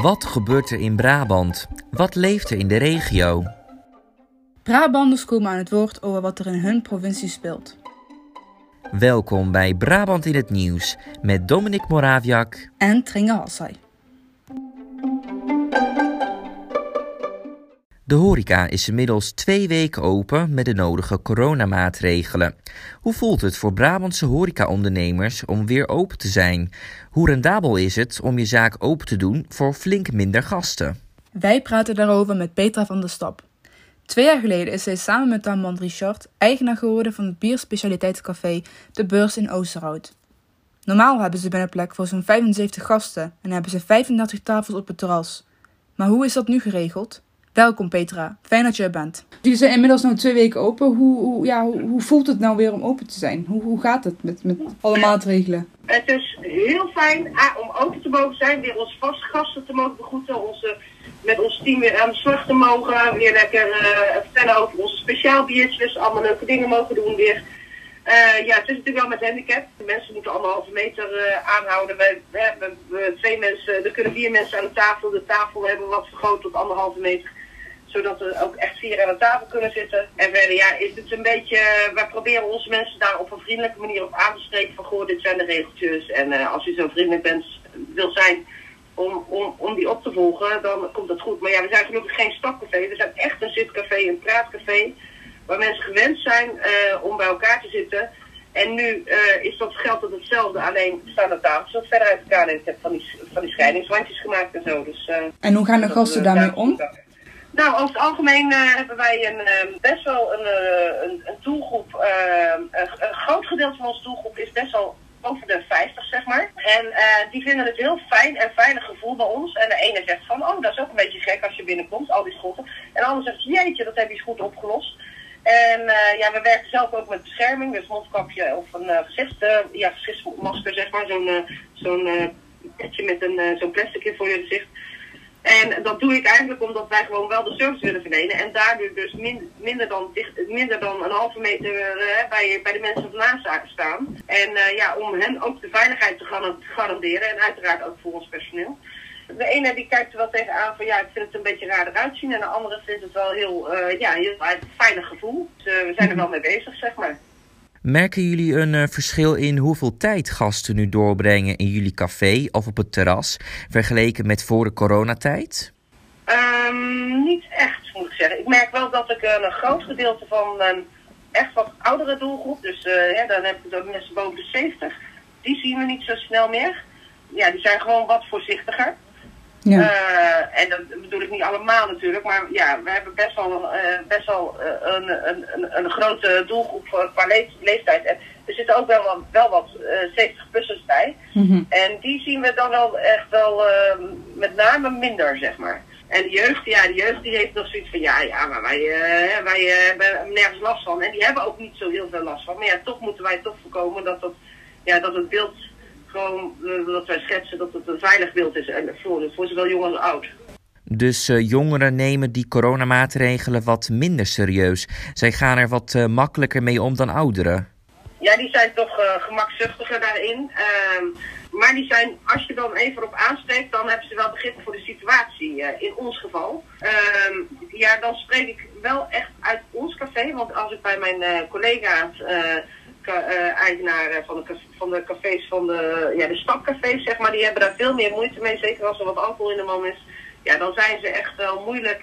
Wat gebeurt er in Brabant? Wat leeft er in de regio? Brabanders komen aan het woord over wat er in hun provincie speelt. Welkom bij Brabant in het Nieuws met Dominic Moraviak En Tringe Hassai. De horeca is inmiddels twee weken open met de nodige coronamaatregelen. Hoe voelt het voor Brabantse horecaondernemers om weer open te zijn? Hoe rendabel is het om je zaak open te doen voor flink minder gasten? Wij praten daarover met Petra van der Stap. Twee jaar geleden is zij samen met haar Richard eigenaar geworden van het bierspecialiteitscafé De Beurs in Oosterhout. Normaal hebben ze binnen plek voor zo'n 75 gasten en hebben ze 35 tafels op het terras. Maar hoe is dat nu geregeld? Welkom Petra, fijn dat je er bent. Jullie zijn inmiddels nu twee weken open. Hoe, hoe, ja, hoe, hoe voelt het nou weer om open te zijn? Hoe, hoe gaat het met, met alle maatregelen? Het is heel fijn ah, om open te mogen zijn, weer onze vaste gasten te mogen begroeten, onze, met ons team weer aan de slag te mogen, weer lekker eh, vertellen over onze speciaal biertjes, allemaal leuke dingen mogen doen weer. Eh, ja, het is natuurlijk wel met handicap. De mensen moeten anderhalve meter eh, aanhouden. We, we hebben we- twee mensen, er kunnen vier mensen aan de tafel. De tafel hebben we wat vergroot tot anderhalve meter zodat er ook echt vier aan de tafel kunnen zitten. En verder ja, is het een beetje, eh, wij proberen onze mensen daar op een vriendelijke manier op aan te spreken van goh, dit zijn de regeltjes. En eh, als u zo vriendelijk bent, wil zijn om, om, om die op te volgen, dan komt dat goed. Maar ja, we zijn gelukkig geen stapcafé. We zijn echt een zitcafé, een praatcafé, waar mensen gewend zijn eh, om bij elkaar te zitten. En nu is dat geldt dat hetzelfde, alleen staan de tafels wat verder uit elkaar. En ik heb van die, van die scheidingswandjes gemaakt en zo. Dus, En hoe gaan de gasten daarmee daar- om? Nou, over het algemeen eh, hebben wij een, eh, best wel een, eh, een, doelgroep. eh, een, groot gedeelte van onze doelgroep is best wel over de 50, zeg maar. En eh, die vinden het heel fijn en veilig gevoel bij ons. En de ene zegt van, oh, dat is ook een beetje gek als je binnenkomt, al die schotten. En de ander zegt, jeetje, dat heb je goed opgelost. En ja, we werken zelf ook met bescherming, dus mondkapje of een gezicht, ja, gezichtsmasker, zeg maar. Zo'n zo'n petje met een, zo'n plastic in voor je gezicht. En dat doe ik eigenlijk omdat wij gewoon wel de service willen verlenen. En daardoor dus min- minder, dan minder dan een halve meter eh, bij, bij de mensen ernaast staan. En eh, ja, om hen ook de veiligheid te garan- garanderen. En uiteraard ook voor ons personeel. De ene die kijkt er wel tegenaan van ja, ik vind het een beetje raar eruit zien. En de andere vindt het wel heel, eh, ja, heel veilig gevoel. Dus we zijn er wel mee bezig, zeg maar. Merken jullie een eh, verschil in hoeveel tijd gasten nu doorbrengen in jullie café of op het terras vergeleken met voor de coronatijd? Ehm, niet echt, moet ik zeggen. Ik merk wel dat ik een, groot gedeelte van een echt wat oudere doelgroep, dus eh, ja, dan heb ik mensen boven de 70, die zien we niet zo snel meer. Ja, die zijn gewoon wat voorzichtiger. Ja. Eh, en dat bedoel ik niet allemaal natuurlijk, maar ja, we hebben best wel, eh, best wel eh, een, een, een, een grote doelgroep voor, qua leef- leeftijd. En er zitten ook wel, wat- wel wat eh 70-plussers bij. Mhm. En die zien we dan wel echt wel eh, met name minder, zeg maar. En de jeugd, ja, de jeugd die heeft nog zoiets van, ja, ja, maar wij, wij hebben nergens last van. En die hebben ook niet zo heel veel last van. Maar ja, toch moeten wij toch voorkomen dat, dat, ja, dat het beeld gewoon, eh, dat wij schetsen, dat het een veilig beeld is. En voor, voor zowel jong als oud. Dus eh, jongeren nemen die coronamaatregelen wat minder serieus. Zij gaan er wat eh, makkelijker mee om dan ouderen. Ja, die zijn toch gemakzuchtiger daarin. Ehm, maar die zijn, als je dan even op aanspreekt, dan hebben ze wel begrip voor de situatie. in ons geval. Ehm, ja, dan spreek ik wel echt uit ons café. Want als ik bij mijn collega's, eigenaren van de, van de cafés, van de, ja, de stapcafés, zeg maar, die hebben daar veel meer moeite mee. Zeker als er wat alcohol in de man is. Ja, dan zijn ze echt wel moeilijk.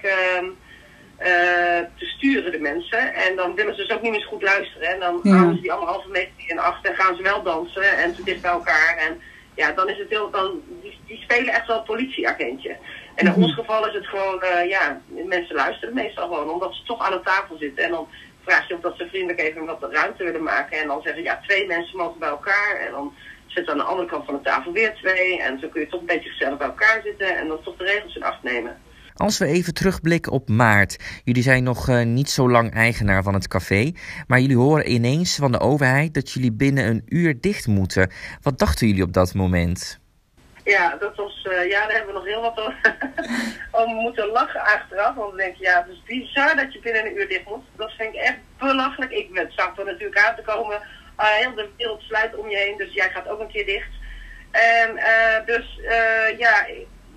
eh, te sturen, de mensen. En dan willen ze dus ook niet meer zo goed luisteren. En dan Ja. houden ze die anderhalve meter in acht en gaan ze wel dansen en te dicht bij elkaar. En ja, dan is het heel, dan, die, die spelen echt wel politieagentje. En in Mhm. ons geval is het gewoon, eh, ja, mensen luisteren meestal gewoon, omdat ze toch aan de tafel zitten. En dan vraag je of dat ze vriendelijk even wat ruimte willen maken. En dan zeggen ja, twee mensen mogen bij elkaar. En dan zitten aan de andere kant van de tafel weer twee. En zo kun je toch een beetje gezellig bij elkaar zitten en dan toch de regels in acht nemen. Als we even terugblikken op maart. Jullie zijn nog eh, niet zo lang eigenaar van het café. Maar jullie horen ineens van de overheid dat jullie binnen een uur dicht moeten. Wat dachten jullie op dat moment? Ja, dat was, eh, ja, daar hebben we nog heel wat over, over moeten lachen achteraf. Want dan denk je, ja, het is bizar dat je binnen een uur dicht moet. Dat vind ik echt belachelijk. Ik ben, zag er natuurlijk aan te komen. Ah, heel de wereld sluit om je heen, dus jij gaat ook een keer dicht. En eh, dus, eh, ja,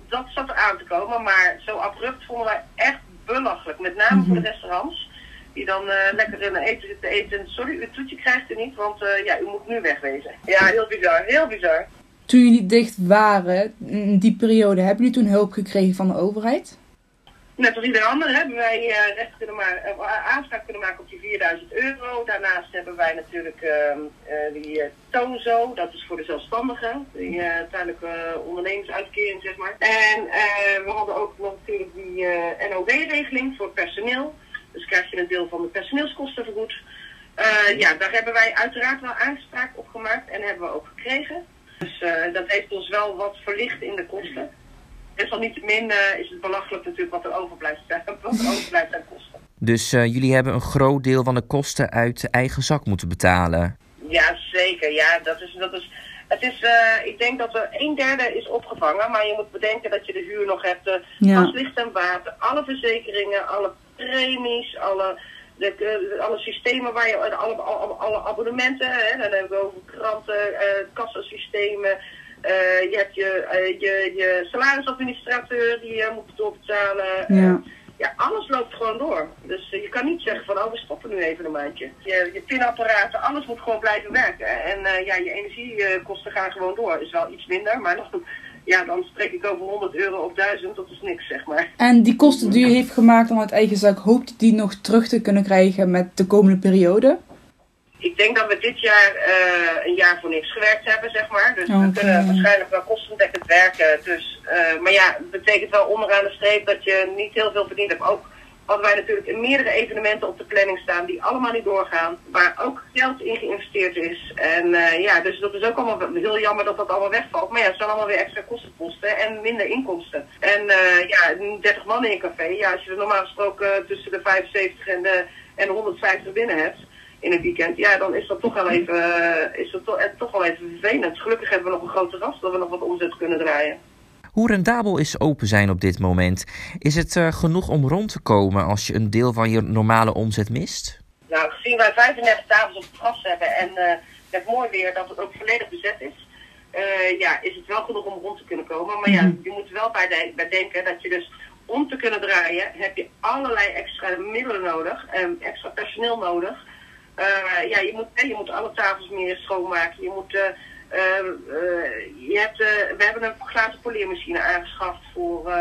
dat zat er aan te komen, maar zo abrupt vonden wij echt belachelijk. Met name voor de restaurants. Die dan lekker in eten zitten eten. Sorry, uw toetje krijgt u niet, want ja, u moet nu wegwezen. Ja, heel bizar, heel bizar. Toen jullie dicht waren, in die periode, hebben jullie toen hulp gekregen van de overheid? Net als ieder ander hebben wij uh, recht kunnen uh, aanspraak kunnen maken op die 4000 euro. Daarnaast hebben wij natuurlijk uh, die TOZO, dat is voor de zelfstandigen, die tijdelijke ondernemersuitkering zeg maar. En we hadden ook nog natuurlijk die NOW-regeling voor personeel. Dus krijg je een deel van de personeelskosten vergoed. ja, daar hebben wij uiteraard wel aanspraak op gemaakt en hebben we ook gekregen. Dus dat heeft ons wel wat verlicht in de kosten. Desalniettemin uh, is het belachelijk natuurlijk wat er overblijft, wat er overblijft aan kosten. Dus uh, jullie hebben een groot deel van de kosten uit eigen zak moeten betalen? Ja, zeker. Ja, dat is, dat is, het is, uh, ik denk dat er een derde is opgevangen, maar je moet bedenken dat je de huur nog hebt, ja. licht en water, alle verzekeringen, alle premies, alle, de, alle systemen waar je, alle, alle, alle abonnementen, hè, dan hebben we over kranten, kassasystemen, uh, je hebt je, uh, je, je salarisadministrateur die je moet doorbetalen. Ja. ja, alles loopt gewoon door. Dus je kan niet zeggen van, oh, we stoppen nu even een maandje. Je, je pinapparaten, alles moet gewoon blijven werken. En ja, je energiekosten gaan gewoon door. Is wel iets minder, maar dan, ja, dan spreek ik over 100 euro of 1000, dat is niks, zeg maar. En die kosten die u heeft gemaakt om uit eigen zak, hoopt u die nog terug te kunnen krijgen met de komende periode? ik denk dat we dit jaar uh, een jaar voor niks gewerkt hebben, zeg maar. Dus we kunnen waarschijnlijk wel kostendekkend werken. Dus, uh, maar ja, het betekent wel onderaan de streep dat je niet heel veel verdiend hebt. Ook hadden wij natuurlijk meerdere evenementen op de planning staan die allemaal niet doorgaan. Waar ook geld in geïnvesteerd is. En uh, ja, dus dat is ook allemaal heel jammer dat dat allemaal wegvalt. Maar ja, het zijn allemaal weer extra kostenposten en minder inkomsten. En ja, 30 man in een café. Ja, als je er normaal gesproken tussen de 75 en de, en de 150 binnen hebt in het weekend, ja, dan is dat toch wel even, is dat eh, toch wel even vervelend. Gelukkig hebben we nog een grote ras dat we nog wat omzet kunnen draaien. Hoe rendabel is open zijn op dit moment? Is het uh, genoeg om rond te komen als je een deel van je normale omzet mist? Nou, gezien wij 35 tafels op het gras hebben en uh, het mooi weer dat het ook volledig bezet is, uh, ja, is het wel genoeg om rond te kunnen komen. Maar ja, je moet er wel bij, de, bij denken dat je dus om te kunnen draaien, heb je allerlei extra middelen nodig en extra personeel nodig. Uh, ja, je moet, je moet alle tafels meer schoonmaken. Je moet, je hebt, we hebben een glazen poleermachine aangeschaft voor,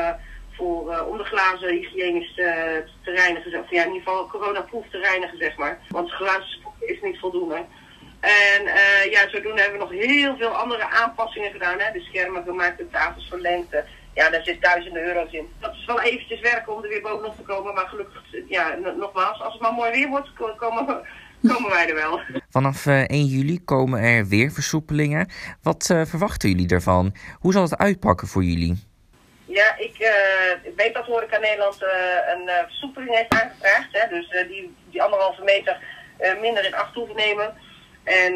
voor, om de glazen hygiënisch te, te reinigen. Of ja, in ieder geval coronaproof te reinigen, zeg maar. Want glazen is niet voldoende. En ja, zodoende hebben we nog heel veel andere aanpassingen gedaan. Hè? De schermen gemaakt, de tafels verlengd. Ja, daar zit duizenden euro's in. Dat is wel eventjes werken om er weer bovenop te komen. Maar gelukkig, ja, nogmaals, als het maar mooi weer wordt, komen komen wij er wel. Vanaf 1 eh, juli komen er weer versoepelingen. Wat uh, verwachten jullie daarvan? Hoe zal het uitpakken voor jullie? Ja, ik, uh, ik weet dat Horeca Nederland een versoepeling heeft aangevraagd. Hè, dus die, die anderhalve meter minder in acht hoeven nemen. En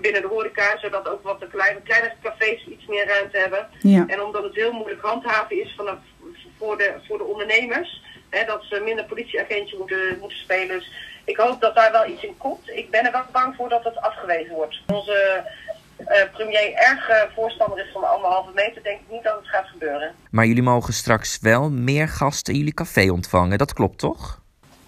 binnen de horeca, zodat ook wat de kleine, kleinere cafés iets meer ruimte hebben. Ja. En omdat het heel moeilijk handhaven is vanaf, voor, de, voor de ondernemers, hè, dat ze minder politieagentje moeten, moeten spelen. Dus ik hoop dat daar wel iets in komt. Ik ben er wel bang voor dat het afgewezen wordt. Onze uh, premier erg voorstander is van de anderhalve meter, denk ik niet dat het gaat gebeuren. Maar jullie mogen straks wel meer gasten in jullie café ontvangen, dat klopt toch?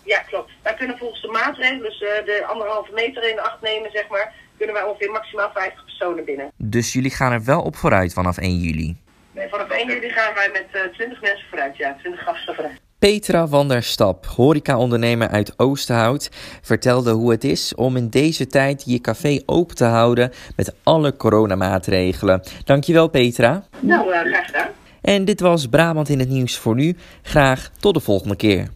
Ja, klopt. Wij kunnen volgens de maatregelen, dus uh, de anderhalve meter in acht nemen, zeg maar, kunnen wij ongeveer maximaal 50 personen binnen. Dus jullie gaan er wel op vooruit vanaf 1 juli? Nee, vanaf 1 juli gaan wij met 20 mensen vooruit, ja, 20 gasten vooruit. Petra van der Stap, horecaondernemer uit Oosterhout, vertelde hoe het is om in deze tijd je café open te houden met alle coronamaatregelen. Dankjewel Petra. Nou, uh, graag gedaan. En dit was Brabant in het nieuws voor nu. Graag tot de volgende keer.